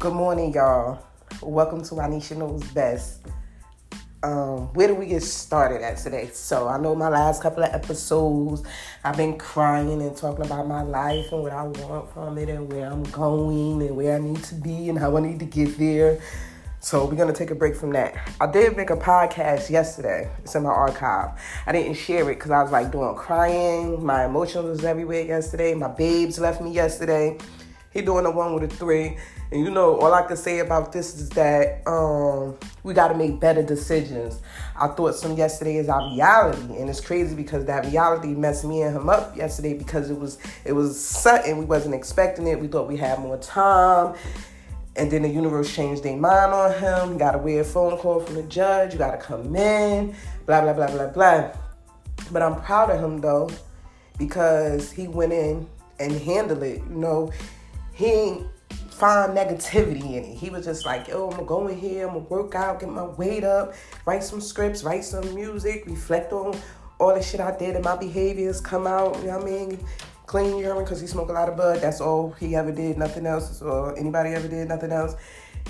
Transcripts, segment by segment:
Good morning, y'all. Welcome to Ineshia Knows Best. Um, where do we get started at today? So I know my last couple of episodes, I've been crying and talking about my life and what I want from it and where I'm going and where I need to be and how I need to get there. So we're gonna take a break from that. I did make a podcast yesterday. It's in my archive. I didn't share it because I was like doing crying. My emotions was everywhere yesterday. My babes left me yesterday. He doing the one with the three. And you know, all I can say about this is that um, we got to make better decisions. I thought some yesterday is our reality, and it's crazy because that reality messed me and him up yesterday because it was it was sudden. We wasn't expecting it. We thought we had more time, and then the universe changed their mind on him. Got a weird phone call from the judge. You got to come in. Blah blah blah blah blah. But I'm proud of him though, because he went in and handled it. You know, he find negativity in it. He was just like, yo, I'm gonna go in here, I'm gonna work out, get my weight up, write some scripts, write some music, reflect on all the shit I did and my behaviors, come out, you know what I mean? Clean urine because he smoked a lot of bud. That's all he ever did, nothing else, or anybody ever did, nothing else.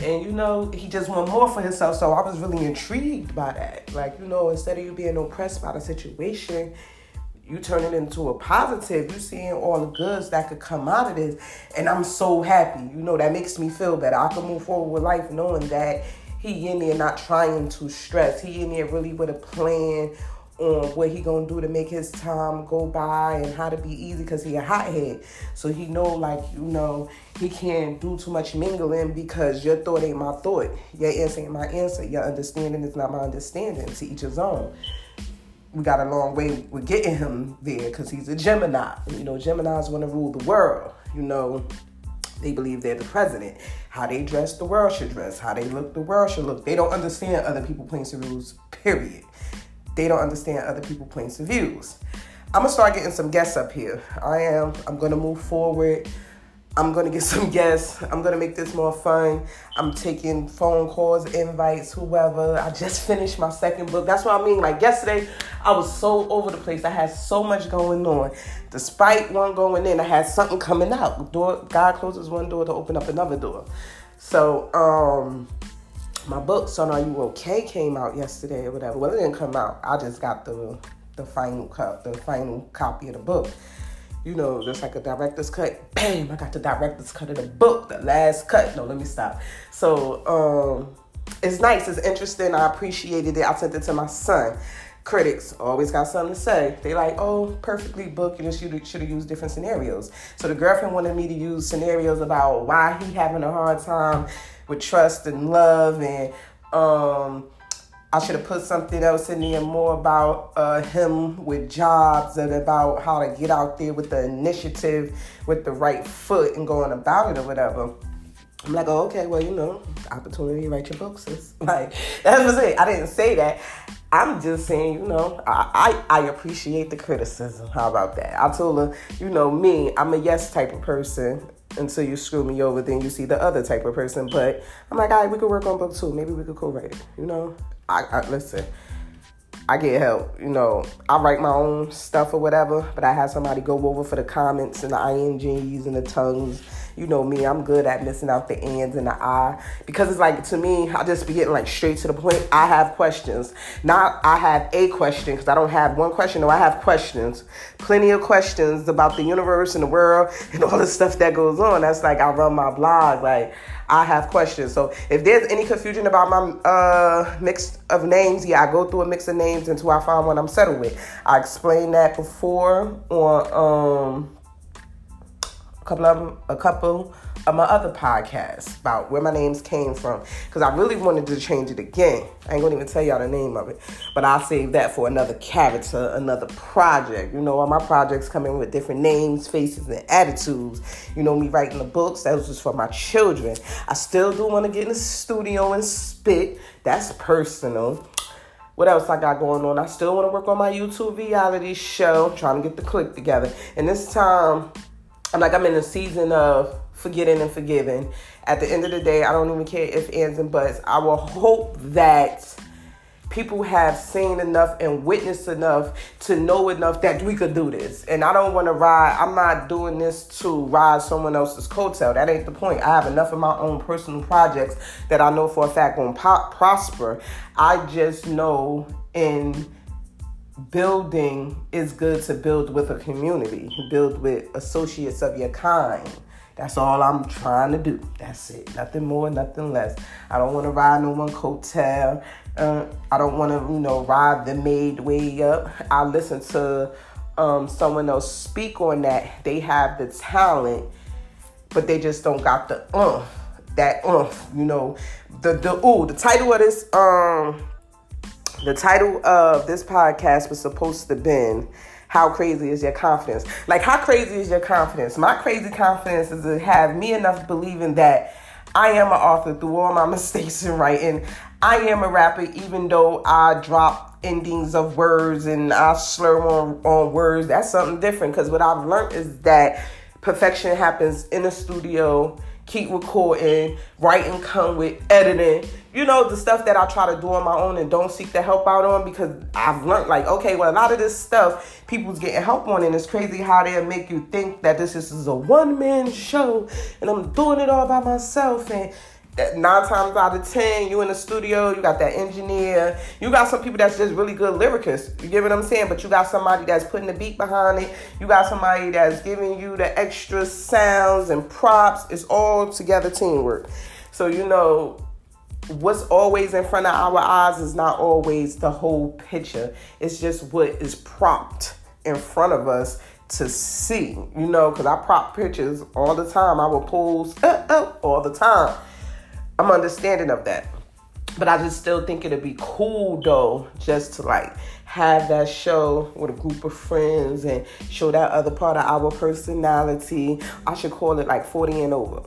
And you know, he just want more for himself. So I was really intrigued by that. Like, you know, instead of you being oppressed by the situation, you turn it into a positive. You seeing all the goods that could come out of this, and I'm so happy. You know that makes me feel better. I can move forward with life knowing that he in there not trying to stress. He in there really with a plan on what he gonna do to make his time go by and how to be easy because he a hothead. So he know like you know he can't do too much mingling because your thought ain't my thought. Your answer ain't my answer. Your understanding is not my understanding. To each his own we got a long way with getting him there because he's a Gemini. You know, Geminis want to rule the world. You know, they believe they're the president. How they dress, the world should dress. How they look, the world should look. They don't understand other people' points of views, period. They don't understand other people' points of views. I'm gonna start getting some guests up here. I am. I'm gonna move forward. I'm gonna get some guests. I'm gonna make this more fun. I'm taking phone calls, invites, whoever. I just finished my second book. That's what I mean. Like yesterday, I was so over the place. I had so much going on. Despite one going in, I had something coming out. Door, God closes one door to open up another door. So, um, my book, Son Are You Okay, came out yesterday or whatever. Well, it didn't come out. I just got the the final cut, the final copy of the book you know, just like a director's cut. Bam! I got the director's cut of the book, the last cut. No, let me stop. So, um, it's nice, it's interesting. I appreciated it. I sent it to my son. Critics always got something to say. They like, oh, perfectly booked. You just should have used different scenarios. So the girlfriend wanted me to use scenarios about why he having a hard time with trust and love and um I should have put something else in there more about uh, him with jobs and about how to get out there with the initiative with the right foot and going about it or whatever. I'm like, oh, okay, well, you know, opportunity to write your book, sis. Like, that was it. I didn't say that. I'm just saying, you know, I, I, I appreciate the criticism. How about that? I told her, you know, me, I'm a yes type of person until you screw me over, then you see the other type of person. But I'm like, all right, we could work on book two. Maybe we could co-write it, you know? I, I listen. I get help. You know, I write my own stuff or whatever, but I have somebody go over for the comments and the ings and the tongues. You know me, I'm good at missing out the ands and the I because it's like to me, I just be getting like straight to the point. I have questions, not I have a question because I don't have one question. No, I have questions, plenty of questions about the universe and the world and all the stuff that goes on. That's like I run my blog like. I have questions. So if there's any confusion about my uh, mix of names, yeah, I go through a mix of names until I find one I'm settled with. I explained that before on um, couple of a couple of my other podcasts about where my names came from because I really wanted to change it again. I ain't gonna even tell y'all the name of it, but I'll save that for another character, another project. You know, all my projects come in with different names, faces, and attitudes. You know, me writing the books, that was just for my children. I still do want to get in the studio and spit. That's personal. What else I got going on? I still want to work on my YouTube reality show, trying to get the click together. And this time, I'm like, I'm in a season of forgetting and forgiving. At the end of the day, I don't even care if ands and buts. I will hope that people have seen enough and witnessed enough to know enough that we could do this. And I don't want to ride, I'm not doing this to ride someone else's coattail. That ain't the point. I have enough of my own personal projects that I know for a fact won't po- prosper. I just know in building is good to build with a community, build with associates of your kind. That's all I'm trying to do. That's it. Nothing more, nothing less. I don't want to ride no one coattail. Uh, I don't want to, you know, ride the made way up. I listen to um, someone else speak on that. They have the talent, but they just don't got the uh, that uh, you know, the the ooh. The title of this um, the title of this podcast was supposed to been how crazy is your confidence? Like, how crazy is your confidence? My crazy confidence is to have me enough believing that I am an author through all my mistakes in writing. I am a rapper, even though I drop endings of words and I slur on, on words. That's something different because what I've learned is that perfection happens in the studio keep recording, writing come with editing. You know, the stuff that I try to do on my own and don't seek the help out on because I've learned like, okay, well, a lot of this stuff people's getting help on, and it's crazy how they make you think that this is a one man show and I'm doing it all by myself. And nine times out of ten, you in the studio, you got that engineer, you got some people that's just really good lyricists. You get what I'm saying? But you got somebody that's putting the beat behind it. You got somebody that's giving you the extra sounds and props. It's all together teamwork. So you know what's always in front of our eyes is not always the whole picture. It's just what is propped in front of us to see, you know, because I prop pictures all the time. I will pose uh, uh, all the time. I'm understanding of that. But I just still think it'd be cool though, just to like have that show with a group of friends and show that other part of our personality. I should call it like 40 and over.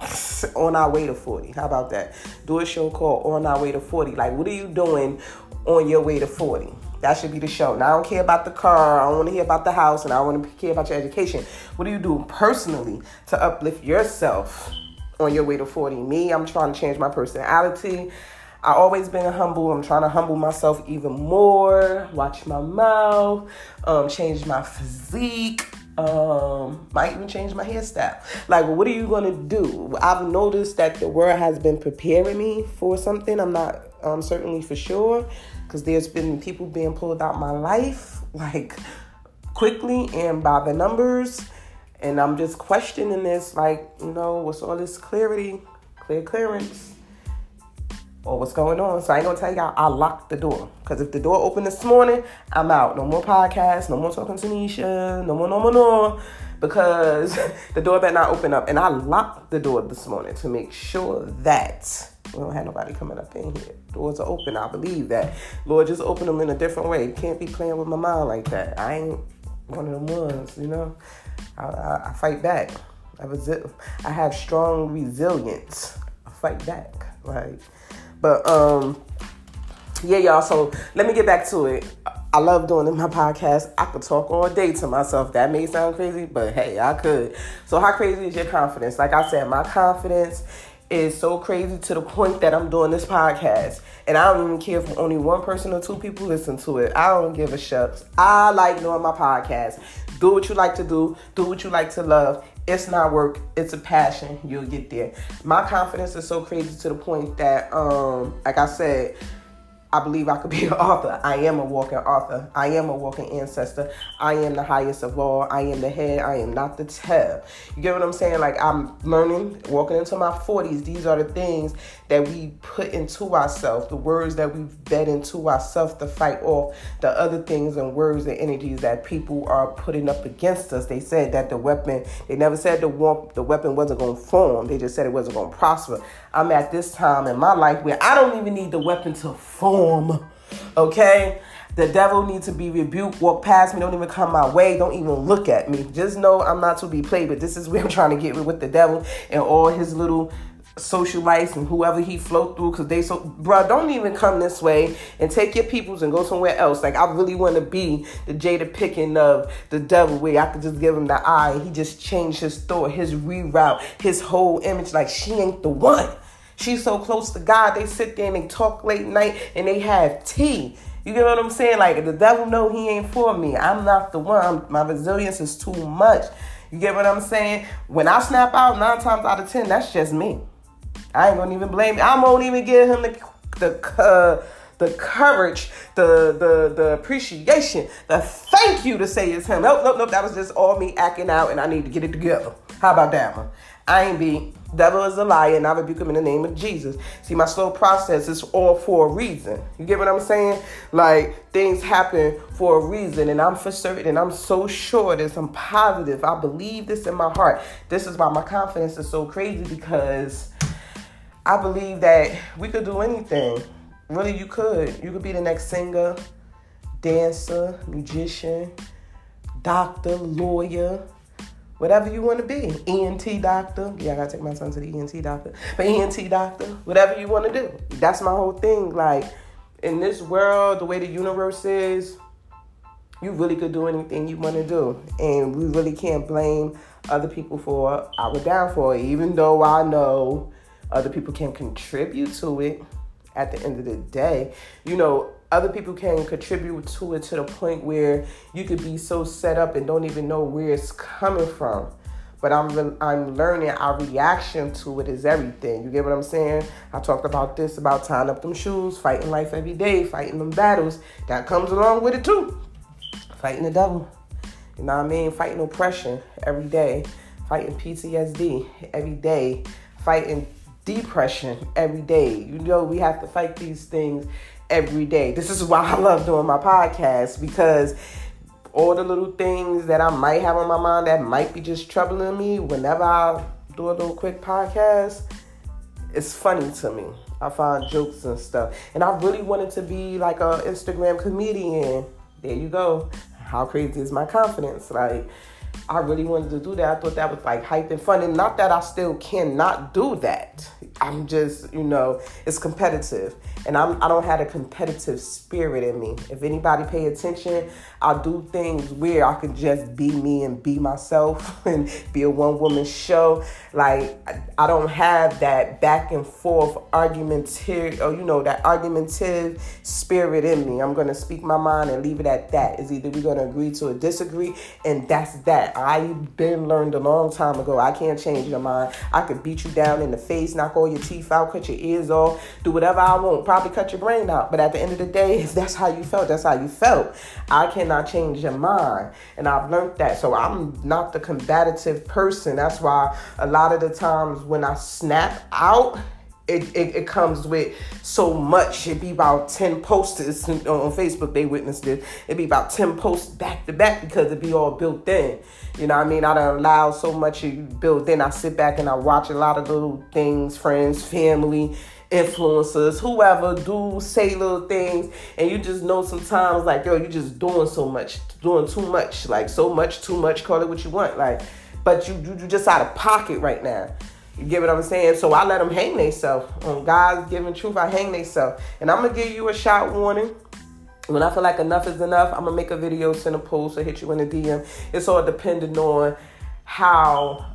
on our way to 40. How about that? Do a show called On Our Way to 40. Like, what are you doing on your way to 40? That should be the show. Now, I don't care about the car. I don't want to hear about the house, and I want to care about your education. What do you do personally to uplift yourself on your way to 40. Me, I'm trying to change my personality. I always been humble. I'm trying to humble myself even more. Watch my mouth. Um, change my physique. Um, might even change my hairstyle. Like, what are you gonna do? I've noticed that the world has been preparing me for something. I'm not um, certainly for sure, because there's been people being pulled out my life like quickly and by the numbers and I'm just questioning this, like, you know, what's all this clarity, clear clearance, or what's going on? So I ain't gonna tell y'all I locked the door. Cause if the door opened this morning, I'm out. No more podcasts, no more talking to Nisha, no more, no more, no. Because the door better not open up. And I locked the door this morning to make sure that we don't have nobody coming up in here. Doors are open. I believe that. Lord, just open them in a different way. Can't be playing with my mind like that. I ain't one of them ones, you know. I, I, fight back. I, resi- I have strong resilience. I fight back. Like, but um, yeah, y'all. So let me get back to it. I love doing my podcast. I could talk all day to myself. That may sound crazy, but hey, I could. So how crazy is your confidence? Like I said, my confidence is so crazy to the point that I'm doing this podcast. And I don't even care if only one person or two people listen to it. I don't give a shucks. I like doing my podcast. Do what you like to do, do what you like to love. It's not work, it's a passion. You'll get there. My confidence is so crazy to the point that, um, like I said, I believe I could be an author. I am a walking author. I am a walking ancestor. I am the highest of all. I am the head. I am not the tail. You get what I'm saying? Like I'm learning, walking into my 40s. These are the things that we put into ourselves, the words that we've bed into ourselves to fight off the other things and words and energies that people are putting up against us. They said that the weapon, they never said the, the weapon wasn't going to form. They just said it wasn't going to prosper. I'm at this time in my life where I don't even need the weapon to form. Okay? The devil needs to be rebuked. Walk past me. Don't even come my way. Don't even look at me. Just know I'm not to be played. But this is where I'm trying to get with the devil and all his little socialites and whoever he float through because they so bro don't even come this way and take your peoples and go somewhere else like i really want to be the Jada Pinkett of the devil where i could just give him the eye he just changed his thought his reroute his whole image like she ain't the one She's so close to God, they sit there and they talk late night and they have tea. You get what I'm saying? Like the devil know he ain't for me. I'm not the one. I'm, my resilience is too much. You get what I'm saying? When I snap out, nine times out of ten, that's just me. I ain't gonna even blame. Me. I won't even give him the the uh, the courage, the the the appreciation, the thank you to say it's him. Nope, nope, nope. That was just all me acting out, and I need to get it together. How about that one? I ain't be devil is a liar, and I rebuke him in the name of Jesus. See, my slow process is all for a reason. You get what I'm saying? Like things happen for a reason, and I'm for certain, and I'm so sure this. I'm positive. I believe this in my heart. This is why my confidence is so crazy because I believe that we could do anything. Really, you could. You could be the next singer, dancer, musician, doctor, lawyer whatever you want to be. ENT doctor. Yeah, I gotta take my son to the ENT doctor. But ENT doctor, whatever you want to do. That's my whole thing. Like in this world, the way the universe is, you really could do anything you want to do. And we really can't blame other people for our downfall, even though I know other people can contribute to it at the end of the day. You know, other people can contribute to it to the point where you could be so set up and don't even know where it's coming from. But I'm I'm learning our reaction to it is everything. You get what I'm saying? I talked about this about tying up them shoes, fighting life every day, fighting them battles. That comes along with it too. Fighting the devil. You know what I mean? Fighting oppression every day. Fighting PTSD every day. Fighting depression every day. You know, we have to fight these things every day. This is why I love doing my podcast because all the little things that I might have on my mind that might be just troubling me, whenever I do a little quick podcast, it's funny to me. I find jokes and stuff. And I really wanted to be like a Instagram comedian. There you go. How crazy is my confidence? Like I really wanted to do that. I thought that was like hype and fun. And not that I still cannot do that. I'm just, you know, it's competitive. And I'm I don't have a competitive spirit in me. If anybody pay attention, I'll do things where I can just be me and be myself and be a one woman show. Like I don't have that back and forth argumentative or oh, you know, that argumentative spirit in me. I'm gonna speak my mind and leave it at that. Is either we're gonna agree to or disagree, and that's that. I've been learned a long time ago. I can't change your mind. I could beat you down in the face, knock all your teeth out, cut your ears off, do whatever I want, probably cut your brain out. But at the end of the day, if that's how you felt, that's how you felt. I cannot change your mind. And I've learned that. So I'm not the combative person. That's why a lot of the times when I snap out, it, it, it, comes with so much. It'd be about 10 posters on Facebook, they witnessed it. It'd be about 10 posts back to back because it'd be all built in. You know what I mean? I don't allow so much built in. I sit back and I watch a lot of little things, friends, family, influencers, whoever do say little things, and you just know sometimes like, yo, you just doing so much, doing too much, like so much, too much, call it what you want. Like, but you you, you just out of pocket right now. You get what I'm saying? So I let them hang themselves. On um, God's given truth, I hang themselves. And I'm going to give you a shot warning. When I feel like enough is enough, I'm going to make a video, send a post, or hit you in a DM. It's all depending on how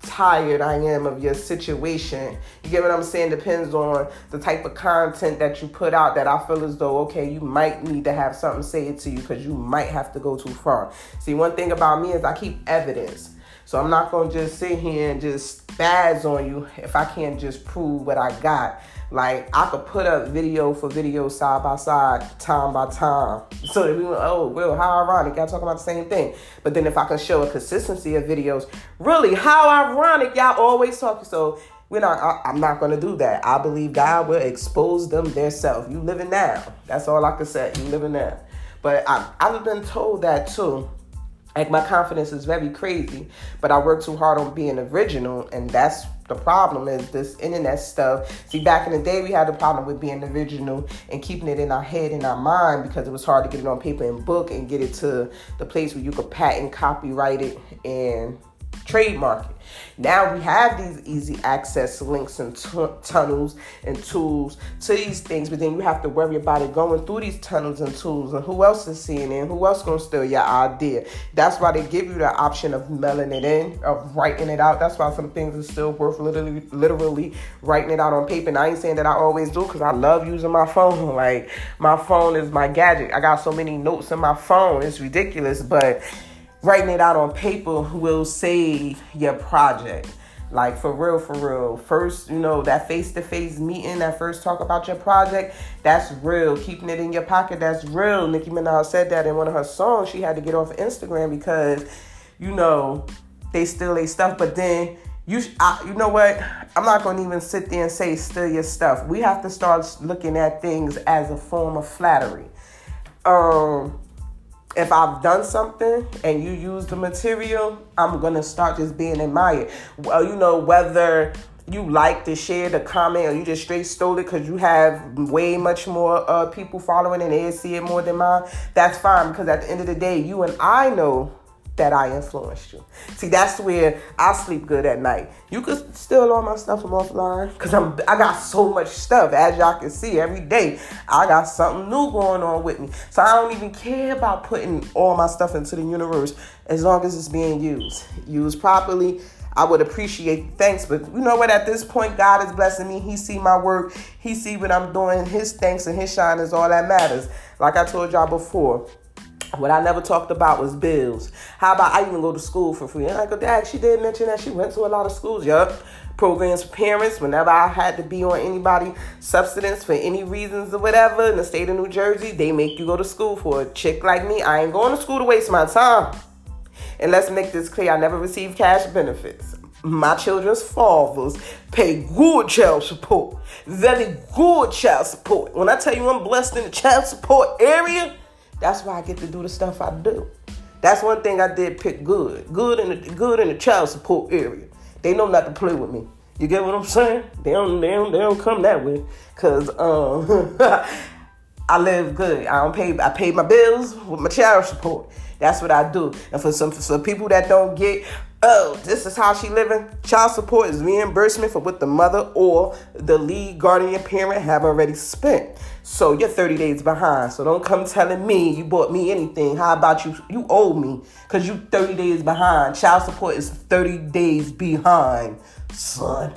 tired I am of your situation. You get what I'm saying? Depends on the type of content that you put out that I feel as though, okay, you might need to have something say it to you because you might have to go too far. See, one thing about me is I keep evidence. So I'm not gonna just sit here and just spaz on you if I can't just prove what I got. Like I could put up video for video side by side, time by time. So that we went, oh well, how ironic, y'all talking about the same thing. But then if I can show a consistency of videos, really, how ironic, y'all always talking. So we're not I, am not gonna do that. I believe God will expose them themselves. You living now. That's all I can say. You living now. But I, I've been told that too like my confidence is very crazy, but I work too hard on being original, and that's the problem is this internet stuff. See, back in the day, we had the problem with being original and keeping it in our head and our mind because it was hard to get it on paper and book and get it to the place where you could patent, copyright it, and trademark it. Now we have these easy access links and t- tunnels and tools to these things, but then you have to worry about it going through these tunnels and tools and who else is seeing it and who else gonna steal your idea. That's why they give you the option of mailing it in, of writing it out. That's why some things are still worth literally, literally writing it out on paper. And I ain't saying that I always do because I love using my phone. Like my phone is my gadget. I got so many notes in my phone. It's ridiculous, but writing it out on paper will save your project. Like for real, for real. First, you know, that face to face meeting, that first talk about your project, that's real. Keeping it in your pocket, that's real. Nicki Minaj said that in one of her songs. She had to get off Instagram because, you know, they steal their stuff. But then, you, I, you know what? I'm not going to even sit there and say steal your stuff. We have to start looking at things as a form of flattery. Um, if I've done something and you use the material, I'm gonna start just being admired. Well, you know, whether you like to share the comment or you just straight stole it because you have way much more uh, people following and they see it more than mine, that's fine because at the end of the day, you and I know that I influenced you. See, that's where I sleep good at night. You could steal all my stuff from offline because I'm I got so much stuff. As y'all can see, every day I got something new going on with me. So I don't even care about putting all my stuff into the universe as long as it's being used. Used properly. I would appreciate thanks, but you know what? At this point, God is blessing me. He see my work. He see what I'm doing. His thanks and His shine is all that matters. Like I told y'all before, what I never talked about was bills. How about I even go to school for free? And I go, Dad, she did mention that she went to a lot of schools. Yup. Programs for parents. Whenever I had to be on anybody substance for any reasons or whatever in the state of New Jersey, they make you go to school for a chick like me. I ain't going to school to waste my time. And let's make this clear, I never received cash benefits. My children's fathers pay good child support. Very good child support. When I tell you I'm blessed in the child support area, that's why I get to do the stuff I do. That's one thing I did pick good. Good in the good in the child support area. They know not to play with me. You get what I'm saying? They don't they don't, they don't come that way. Cause um I live good. I don't pay I pay my bills with my child support. That's what I do. And for some for people that don't get oh, this is how she living. Child support is reimbursement for what the mother or the lead guardian parent have already spent. So you're 30 days behind. So don't come telling me you bought me anything. How about you? You owe me because you 30 days behind. Child support is 30 days behind, son.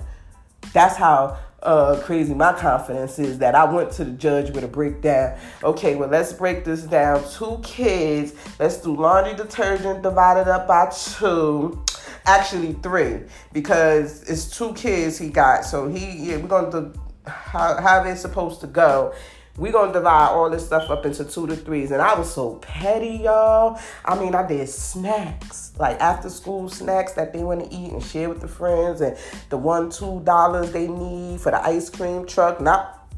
That's how uh, crazy my confidence is that I went to the judge with a breakdown. Okay, well, let's break this down. Two kids, let's do laundry detergent divided up by two. Actually, three, because it's two kids he got. So he, yeah, we're going to, how, how they're supposed to go we gonna divide all this stuff up into two to threes. And I was so petty, y'all. I mean, I did snacks, like after school snacks that they want to eat and share with the friends, and the one, two dollars they need for the ice cream truck, not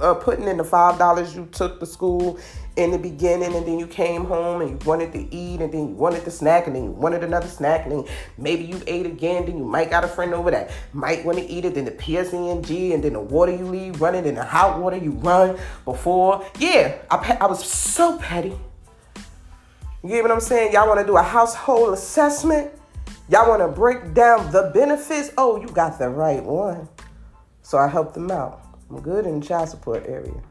uh, putting in the five dollars you took to school in the beginning and then you came home and you wanted to eat and then you wanted to snack and then you wanted another snack and then maybe you ate again then you might got a friend over that might want to eat it then the PSE&G and then the water you leave running and the hot water you run before. Yeah I, I was so petty. You get what I'm saying? Y'all want to do a household assessment? Y'all want to break down the benefits? Oh you got the right one. So I helped them out. I'm good in the child support area.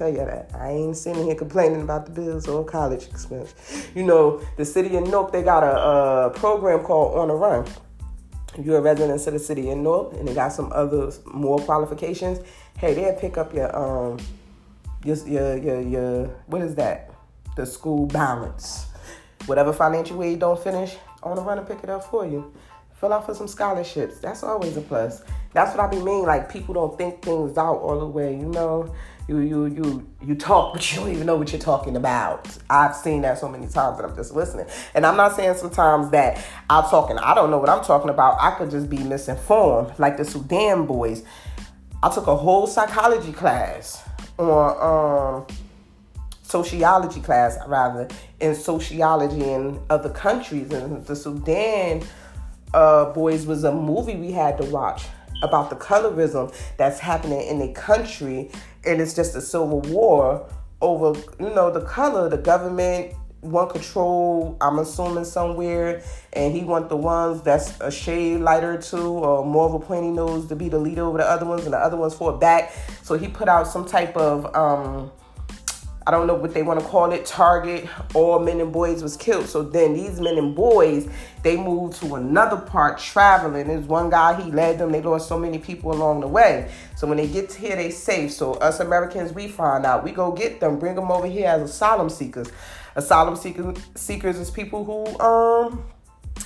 Tell you that. I ain't sitting here complaining about the bills or college expense. You know, the city of Newark, they got a, a program called On the Run. You're a resident of the city of Newark and they got some other more qualifications, hey, they'll pick up your um your your your, your what is that? The school balance. Whatever financial aid don't finish, on the run and pick it up for you. Fill out for some scholarships. That's always a plus. That's what I be mean. Like people don't think things out all the way. You know, you you you you talk, but you don't even know what you're talking about. I've seen that so many times that I'm just listening. And I'm not saying sometimes that I'm talking. I don't know what I'm talking about. I could just be misinformed. Like the Sudan boys. I took a whole psychology class on um sociology class rather in sociology in other countries and the Sudan uh, Boys was a movie we had to watch about the colorism that's happening in a country, and it's just a civil war over you know the color. The government want control. I'm assuming somewhere, and he want the ones that's a shade lighter too, or more of a pointy nose to be the leader over the other ones, and the other ones for back. So he put out some type of um, I don't know what they want to call it, target, all men and boys was killed. So then these men and boys, they moved to another part traveling. There's one guy, he led them, they lost so many people along the way. So when they get here, they safe. So us Americans, we find out. We go get them, bring them over here as asylum seekers. Asylum seekers, seekers is people who um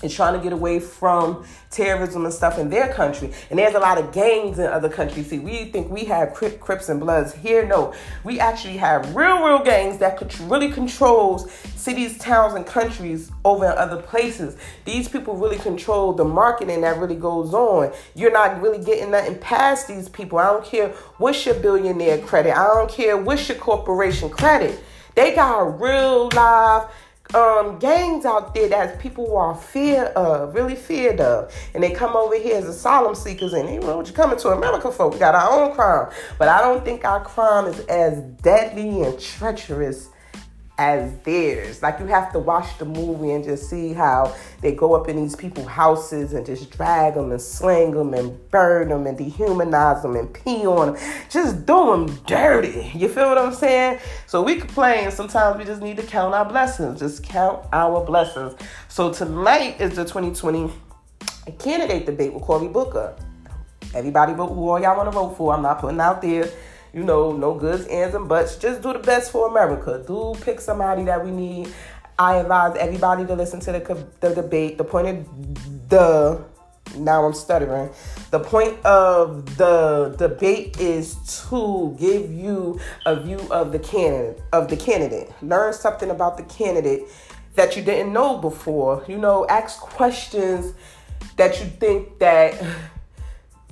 and trying to get away from terrorism and stuff in their country. And there's a lot of gangs in other countries. See, we think we have Crips and Bloods. Here, no. We actually have real, real gangs that really controls cities, towns, and countries over in other places. These people really control the marketing that really goes on. You're not really getting nothing past these people. I don't care what's your billionaire credit. I don't care what's your corporation credit. They got a real live um, gangs out there that people are fear of, really feared of. And they come over here as asylum seekers and they, well, what you coming to America for? We got our own crime. But I don't think our crime is as deadly and treacherous as theirs. Like you have to watch the movie and just see how they go up in these people's houses and just drag them and sling them and burn them and dehumanize them and pee on them. Just do them dirty. You feel what I'm saying? So we complain. Sometimes we just need to count our blessings. Just count our blessings. So tonight is the 2020 candidate debate with Cory Booker. Everybody vote who all y'all want to vote for. I'm not putting out there you know, no goods, ands, and buts. Just do the best for America. Do pick somebody that we need. I advise everybody to listen to the, the debate. The point of the now I'm stuttering. The point of the debate is to give you a view of the candidate of the candidate. Learn something about the candidate that you didn't know before. You know, ask questions that you think that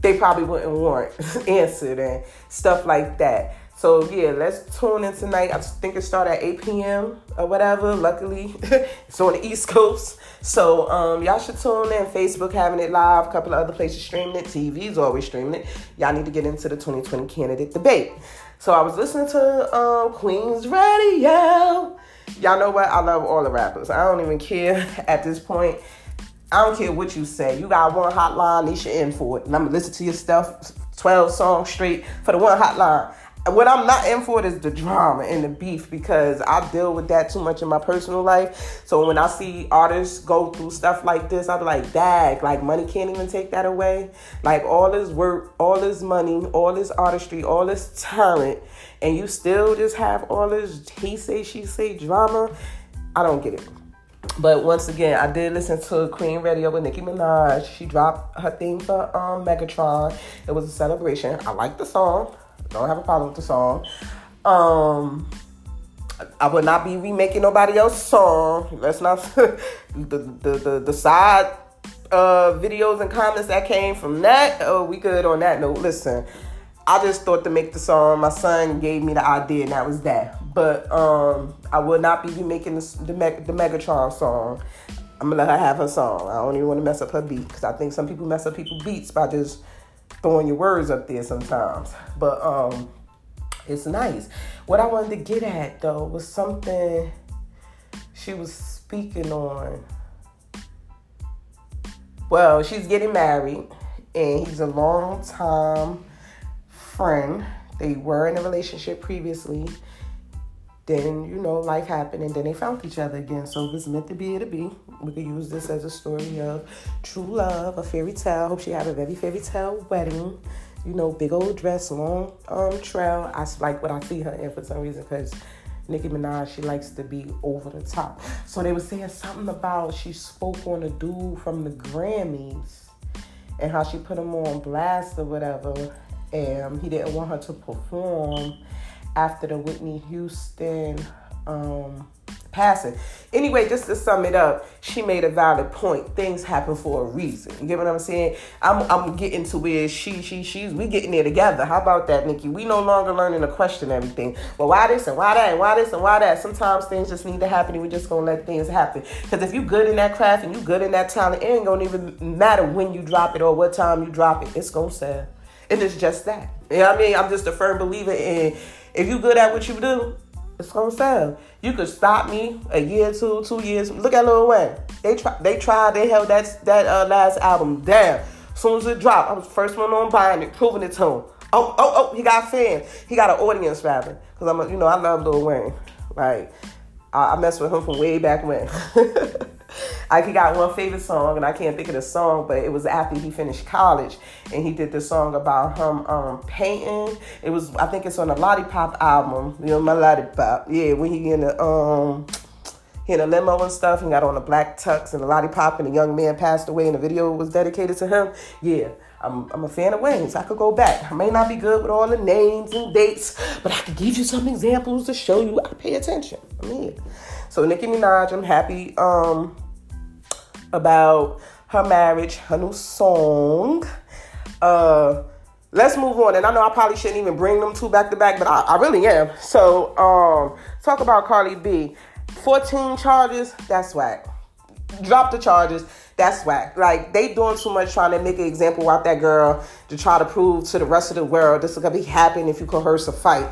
they probably wouldn't want answered and stuff like that. So yeah, let's tune in tonight. I think it started at 8 p.m. or whatever. Luckily, it's on the East Coast. So um, y'all should tune in. Facebook having it live, a couple of other places streaming it. TV's always streaming it. Y'all need to get into the 2020 candidate debate. So I was listening to um, Queen's Radio. Y'all know what? I love all the rappers. I don't even care at this point I don't care what you say. You got one hotline, Nisha in for it. And I'm gonna listen to your stuff 12 songs straight for the one hotline. What I'm not in for is the drama and the beef because I deal with that too much in my personal life. So when I see artists go through stuff like this, I'm like, dag, like money can't even take that away. Like all this work, all this money, all this artistry, all this talent, and you still just have all this he say, she say drama. I don't get it. But once again, I did listen to Queen Radio with Nicki Minaj. She dropped her theme for um, Megatron. It was a celebration. I like the song. Don't have a problem with the song. Um, I would not be remaking nobody else's song. Let's not the, the the the side uh, videos and comments that came from that. Oh, we good on that note. Listen, I just thought to make the song. My son gave me the idea, and that was that. But um, I will not be making the, the, the Megatron song. I'm gonna let her have her song. I don't even want to mess up her beat because I think some people mess up people's beats by just throwing your words up there sometimes. But um, it's nice. What I wanted to get at though was something she was speaking on. Well, she's getting married, and he's a long time friend. They were in a relationship previously then you know life happened and then they found each other again. So if it's meant to be it'll be. We could use this as a story of true love a fairy tale. Hope she had a very fairy tale wedding. You know big old dress long um trail. I like what i see her in for some reason because Nicki Minaj, she likes to be over the top. So they were saying something about she spoke on a dude from the Grammys and how she put him on blast or whatever. And he didn't want her to perform after the Whitney Houston um, passing. Anyway, just to sum it up, she made a valid point. Things happen for a reason. You get what I'm saying? I'm I'm getting to where she she she's we getting there together. How about that, Nicki? We no longer learning to question everything. Well, why this and why that and why this and why that? Sometimes things just need to happen and we just gonna let things happen. Because if you good in that craft and you good in that talent, it ain't gonna even matter when you drop it or what time you drop it. It's gonna sell. And it's just that. You know what I mean? I'm just a firm believer in if you good at what you do, It's gonna sell. You could stop me a year, two, two years. Look at Lil Wayne. They try, they tried, they held that that uh, last album down. As soon as it dropped, I was the first one on buying it, proving it to him. Oh, oh, oh, he got fans. He got an audience rather. Cause I'm, a, you know, I love Lil Wayne. Like, I, I messed with him from way back when. he got one favorite song, and I can't think of the song, but it was after he finished college, and he did this song about him um, painting. It was, I think it's on the Lollipop album. You know, my Lollipop. Yeah, when he in the um, he in a limo and stuff, and got on the black tux and the Lollipop, and the young man passed away, and the video was dedicated to him. Yeah. I'm, I'm a fan of Wayne's. I could go back. I may not be good with all the names and dates, but I could give you some examples to show you I pay attention. I mean, so Nicki Minaj, I'm happy um, about her marriage, her new song. Uh, let's move on. And I know I probably shouldn't even bring them two back to back, but I, I really am. So um, talk about Cardi B. 14 charges, that's whack. Drop the charges that's whack. Like they doing too much trying to make an example out that girl to try to prove to the rest of the world this is gonna be happening if you coerce a fight.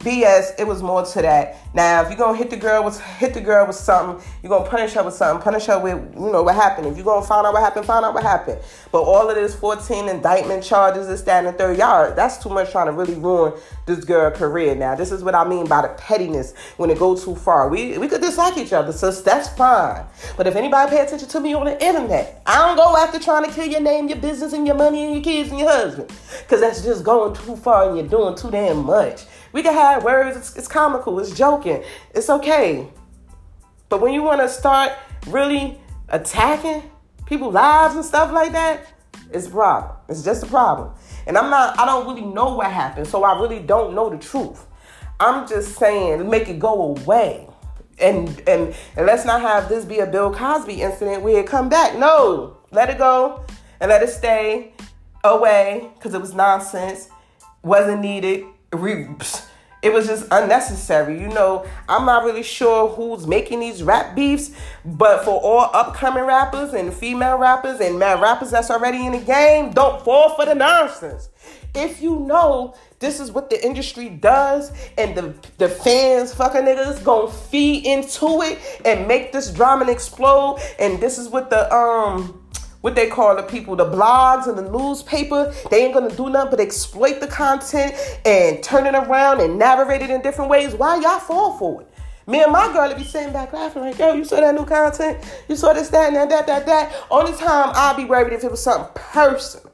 BS, it was more to that. Now, if you're gonna hit the girl with hit the girl with something, you're gonna punish her with something, punish her with you know what happened. If you're gonna find out what happened, find out what happened. But all of this 14 indictment charges, and the third yard, that's too much trying to really ruin this girl career. Now, this is what I mean by the pettiness when it goes too far. We we could dislike each other, so that's fine. But if anybody pay attention to me on the internet, I don't go after trying to kill your name, your business, and your money, and your kids, and your husband. Cause that's just going too far and you're doing too damn much. We can have words, it's, it's comical, it's joking, it's okay. But when you want to start really attacking people's lives and stuff like that, it's a problem. It's just a problem. And I'm not, I don't really know what happened, so I really don't know the truth. I'm just saying, make it go away. And, and and let's not have this be a Bill Cosby incident where it come back. No, let it go and let it stay away because it was nonsense, wasn't needed, it was just unnecessary. You know, I'm not really sure who's making these rap beefs, but for all upcoming rappers and female rappers and male rappers that's already in the game, don't fall for the nonsense. If you know this is what the industry does and the, the fans fucking niggas gonna feed into it and make this drama explode and this is what the um what they call the people, the blogs and the newspaper, they ain't gonna do nothing but exploit the content and turn it around and narrate it in different ways. Why y'all fall for it? Me and my girl would be sitting back laughing like, yo, you saw that new content? You saw this, that, and that, that, that, that. Only time I'd be worried if it was something personal.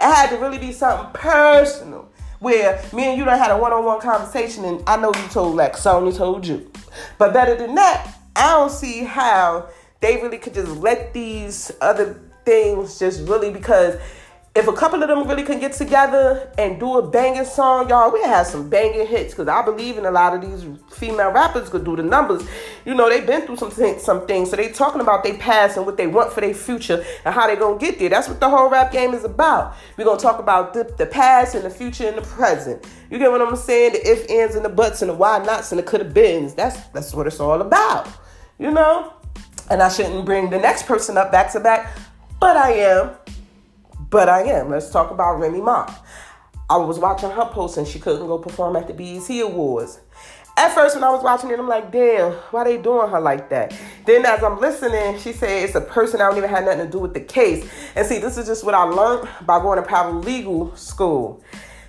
It had to really be something personal where me and you done had a one-on-one conversation and I know you told I only told you. But better than that, I don't see how they really could just let these other things just really because if a couple of them really can get together and do a banging song, y'all, we have some banging hits. Cause I believe in a lot of these female rappers could do the numbers. You know, they've been through some things, some things. So they talking about their past and what they want for their future and how they gonna get there. That's what the whole rap game is about. We're gonna talk about the, the past and the future and the present. You get what I'm saying? The if, ands, and the buts and the why nots and the could have beens. That's that's what it's all about. You know? And I shouldn't bring the next person up back to back but I am. But I am. Let's talk about Remy Ma. I was watching her post and she couldn't go perform at the BET Awards. At first, when I was watching it, I'm like, damn, why they doing her like that? Then, as I'm listening, she said it's a person I don't even have nothing to do with the case. And see, this is just what I learned by going to paralegal school.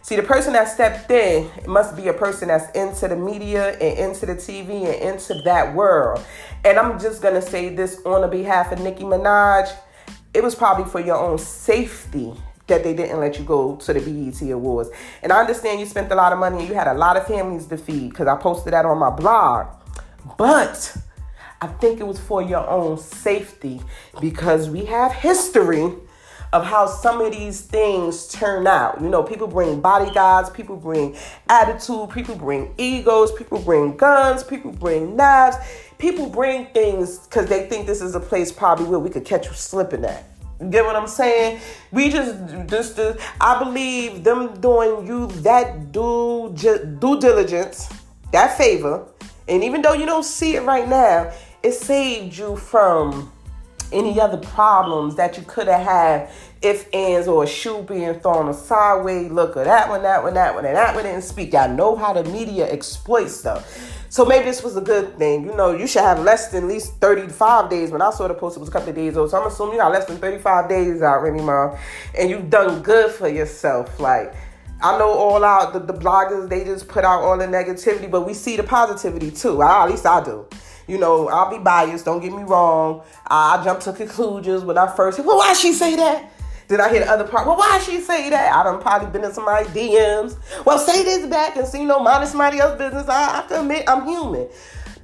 See, the person that stepped in must be a person that's into the media and into the TV and into that world. And I'm just gonna say this on the behalf of Nicki Minaj it was probably for your own safety that they didn't let you go to the BET Awards. And I understand you spent a lot of money and you had a lot of families to feed because I posted that on my blog. But I think it was for your own safety because we have history of how some of these things turn out. You know, people bring bodyguards, people bring attitude, people bring egos, people bring guns, people bring knives people bring things because they think this is a place probably where we could catch you slipping at. You get what I'm saying? We just just just I believe them doing you that due due diligence, that favor, and even though you don't see it right now, it saved you from any other problems that you could have had if ands or a shoe being thrown a sideways look at that one, that one, that one, and that one didn't speak. Y'all know how the media exploits stuff. So maybe this was a good thing. You know, you should have less than at least 35 days. When I saw the post, it was a couple of days old. So I'm assuming you got less than 35 days out, Remy Ma. And you've done good for yourself. Like, I know all out the, the bloggers, they just put out all the negativity, but we see the positivity too. I, at least I do. You know, I'll be biased, don't get me wrong. I, I jump to conclusions when I first, well, why she say that? Then I hear the other part, well, why she say that? I done probably been in somebody's DMs. Well, say this back and see, you know, mind somebody else's business. I, I can admit I'm human.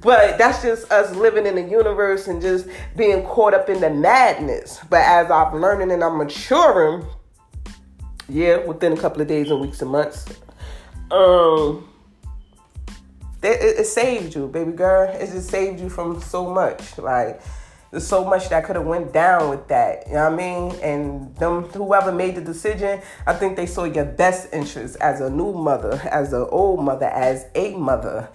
But that's just us living in the universe and just being caught up in the madness. But as I'm learning and I'm maturing, yeah, within a couple of days and weeks and months, um, it, it saved you, baby girl. It just saved you from so much. Like, there's so much that could have went down with that. You know what I mean? And them whoever made the decision, I think they saw your best interest as a new mother, as an old mother, as a mother.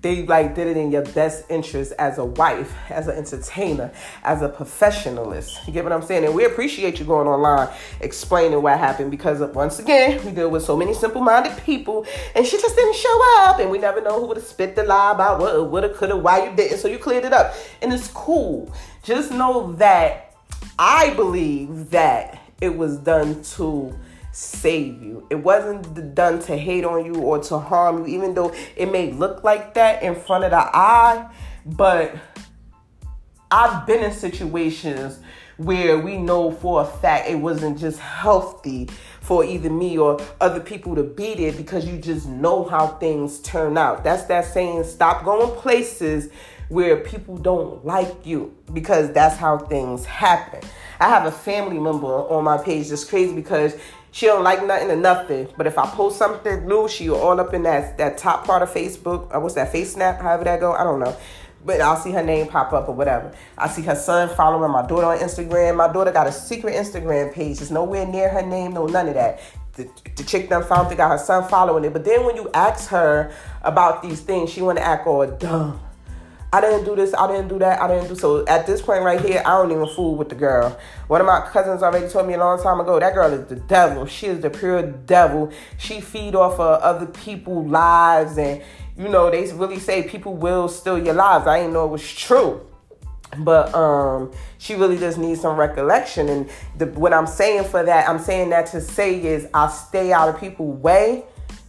They like did it in your best interest as a wife, as an entertainer, as a professionalist. You get what I'm saying? And we appreciate you going online explaining what happened because once again, we deal with so many simple-minded people, and she just didn't show up, and we never know who would have spit the lie about what woulda, coulda, why you didn't. So you cleared it up, and it's cool. Just know that I believe that it was done to save you. It wasn't done to hate on you or to harm you, even though it may look like that in front of the eye. But I've been in situations where we know for a fact it wasn't just healthy for either me or other people to be there because you just know how things turn out. That's that saying, stop going places where people don't like you because that's how things happen. I have a family member on my page that's crazy because she don't like nothing or nothing. But if I post something new, she all up in that that top part of Facebook. Uh, what's that? Face Snap, however that go. I don't know. But I'll see her name pop up or whatever. I see her son following my daughter on Instagram. My daughter got a secret Instagram page. It's nowhere near her name, no none of that. The, the chick done found it, got her son following it. But then when you ask her about these things, she want to act all dumb I didn't do this, I didn't do that, I didn't do so. At this point right here, I don't even fool with the girl. One of my cousins already told me a long time ago, that girl is the devil. She is the pure devil. She feed off of other people's lives and you know, they really say people will steal your lives. I didn't know it was true. But um she really just needs some recollection. And the, what I'm saying for that, I'm saying that to say is I stay out of people's way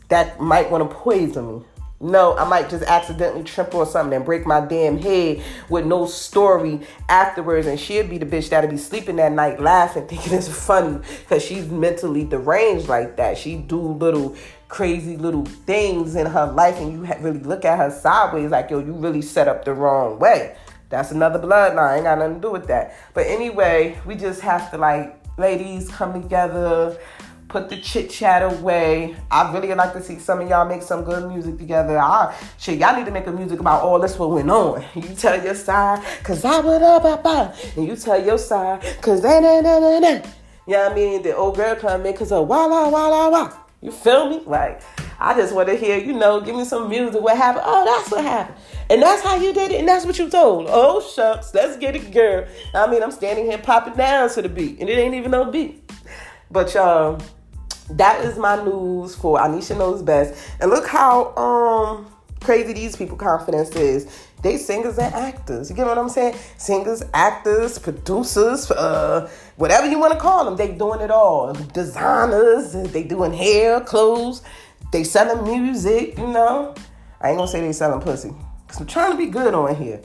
that might want to poison me. No, I might just accidentally trip on something and break my damn head with no story afterwards. And she'll be the bitch that'll be sleeping that night laughing, thinking it's funny because she's mentally deranged like that. She do little crazy little things in her life, and you really look at her sideways like, yo, you really set up the wrong way. That's another bloodline. I ain't got nothing to do with that. But anyway, we just have to like, ladies, come together put the chit chat away. I really like to see some of y'all make some good music together. I shit, y'all need to make a music about all this what went on. You tell your side, cause I would up, up, up. And you tell your side, cause da da da da da. You know what I mean? The old girl come in cause of walla walla walla. You feel me? Like, I just want to hear, you know, give me some music. What happened? Oh, that's what happened. And that's how you did it. And that's what you told. Oh, shucks. Let's get it, girl. I mean, I'm standing here popping down to the beat. And it ain't even no beat. But, y'all that is my news for Ineshia Knows Best. And look how um crazy these people confidence is. They singers and actors. You get what I'm saying? Singers, actors, producers, uh, whatever you want to call them. They doing it all. Designers. They doing hair, clothes. They selling music. You know. I ain't gonna say they selling pussy. Cause I'm trying to be good on here.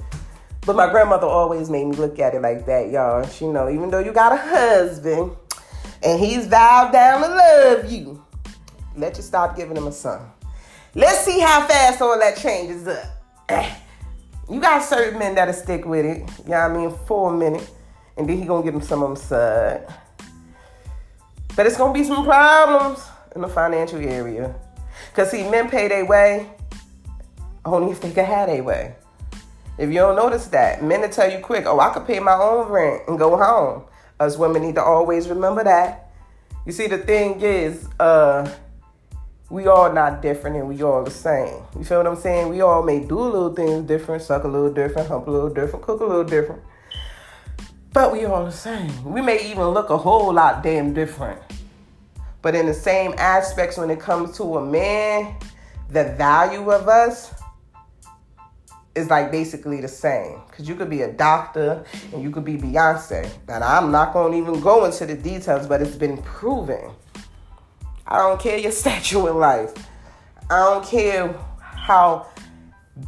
But my grandmother always made me look at it like that, y'all. She know, even though you got a husband, and he's vowed down to love you, let you stop giving him a son. Let's see how fast all that changes up. You got certain men that'll stick with it, you know what I mean, for a minute, and then he gonna give him some of them side. But it's gonna be some problems in the financial area. Cause see, men pay their way only if they can have their way. If you don't notice that, men will tell you quick, oh, I could pay my own rent and go home. Us women need to always remember that. You see, the thing is, uh, we all not different and we all the same. You feel what I'm saying? We all may do little things different, suck a little different, hump a little different, cook a little different. But we all the same. We may even look a whole lot damn different. But in the same aspects, when it comes to a man, the value of us, is like basically the same. Cause you could be a doctor and you could be Beyonce. And I'm not gonna even go into the details, but it's been proven. I don't care your stature in life. I don't care how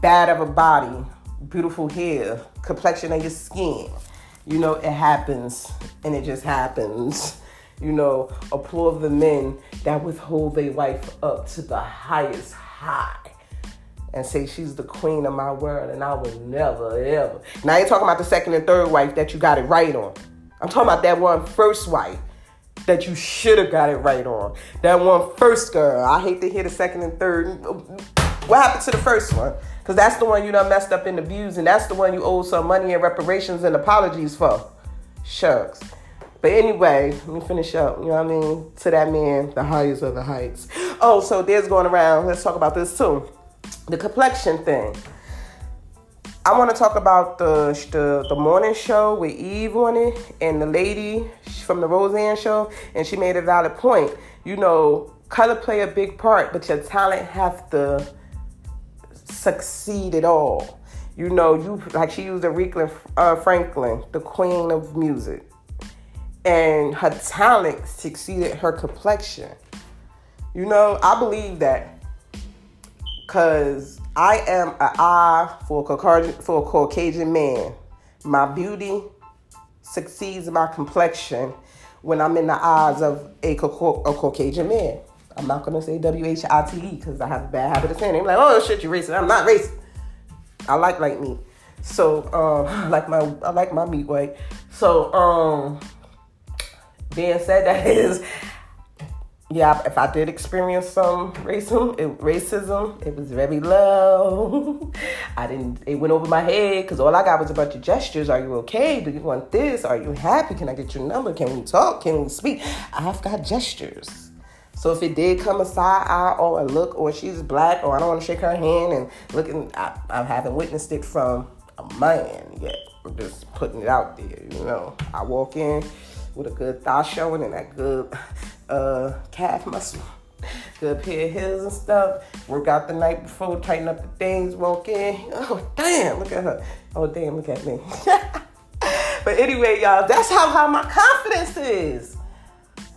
bad of a body, beautiful hair, complexion of your skin. You know, it happens and it just happens. You know, applaud the men that withhold their wife up to the highest high and say she's the queen of my world and I will never ever. Now ain't talking about the second and third wife that you got it right on. I'm talking about that one first wife that you should have got it right on. That one first girl. I hate to hear the second and third. What happened to the first one? Because that's the one you done messed up in the views, and that's the one you owe some money and reparations and apologies for. Shucks. But anyway, let me finish up. You know what I mean? To that man, the highest of the heights. Oh, so there's going around. Let's talk about this too. The complexion thing. I want to talk about the, the the morning show with Eve on it and the lady from the Roseanne show, and she made a valid point. You know, color play a big part, but your talent have to succeed at all. You know, you like she used Aretha uh, Franklin, the queen of music, and her talent succeeded her complexion. You know, I believe that because I am an eye for a Caucasian, for a Caucasian man. My beauty succeeds my complexion when I'm in the eyes of a, a Caucasian man. I'm not gonna say W H I T E because I have a bad habit of saying it. I'm like, oh shit, you racist. I'm not racist. I like light meat. So um, like my I like my meat white. So um, being said, that is yeah, if I did experience some racism, it, racism, it was very low. I didn't. It went over my head because all I got was a bunch of gestures. Are you okay? Do you want this? Are you happy? Can I get your number? Can we talk? Can we speak? I've got gestures. So if it did come a side eye or a look, or she's black, or I don't want to shake her hand and looking, I, I haven't witnessed it from a man yet. I'm just putting it out there. You know, I walk in with a good thigh showing and that good uh, calf muscle, good pair of heels and stuff. Work out the night before, tighten up the things, walk in. Oh damn, look at her. Oh damn, look at me. but anyway, y'all, that's how high my confidence is.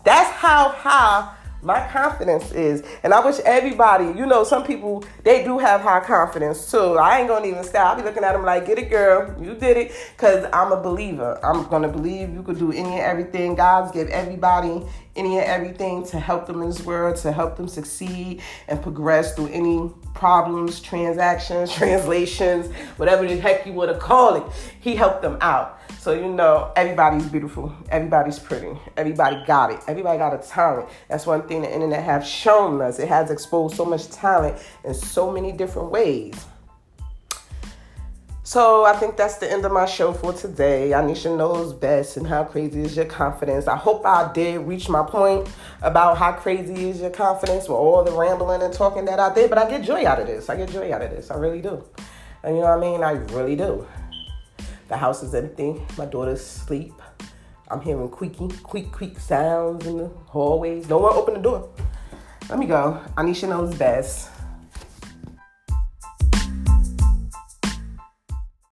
That's how high my confidence is. And I wish everybody, you know, some people, they do have high confidence too. I ain't gonna even stop. I'll be looking at them like, get it, girl. You did it. Because I'm a believer. I'm gonna believe you could do any and everything. God's give everybody any and everything to help them in this world, to help them succeed and progress through any problems, transactions, translations, whatever the heck you want to call it. He helped them out. So you know, everybody's beautiful, everybody's pretty, everybody got it, everybody got a talent. That's one thing the internet have shown us. It has exposed so much talent in so many different ways. So I think that's the end of my show for today. Ineshia knows best and how crazy is your confidence. I hope I did reach my point about how crazy is your confidence with all the rambling and talking that I did, but I get joy out of this. I get joy out of this. I really do. And you know what I mean? I really do. The house is empty. My daughter's asleep. I'm hearing creaking, creak, creak sounds in the hallways. No one open the door. Let me go. Ineshia knows best.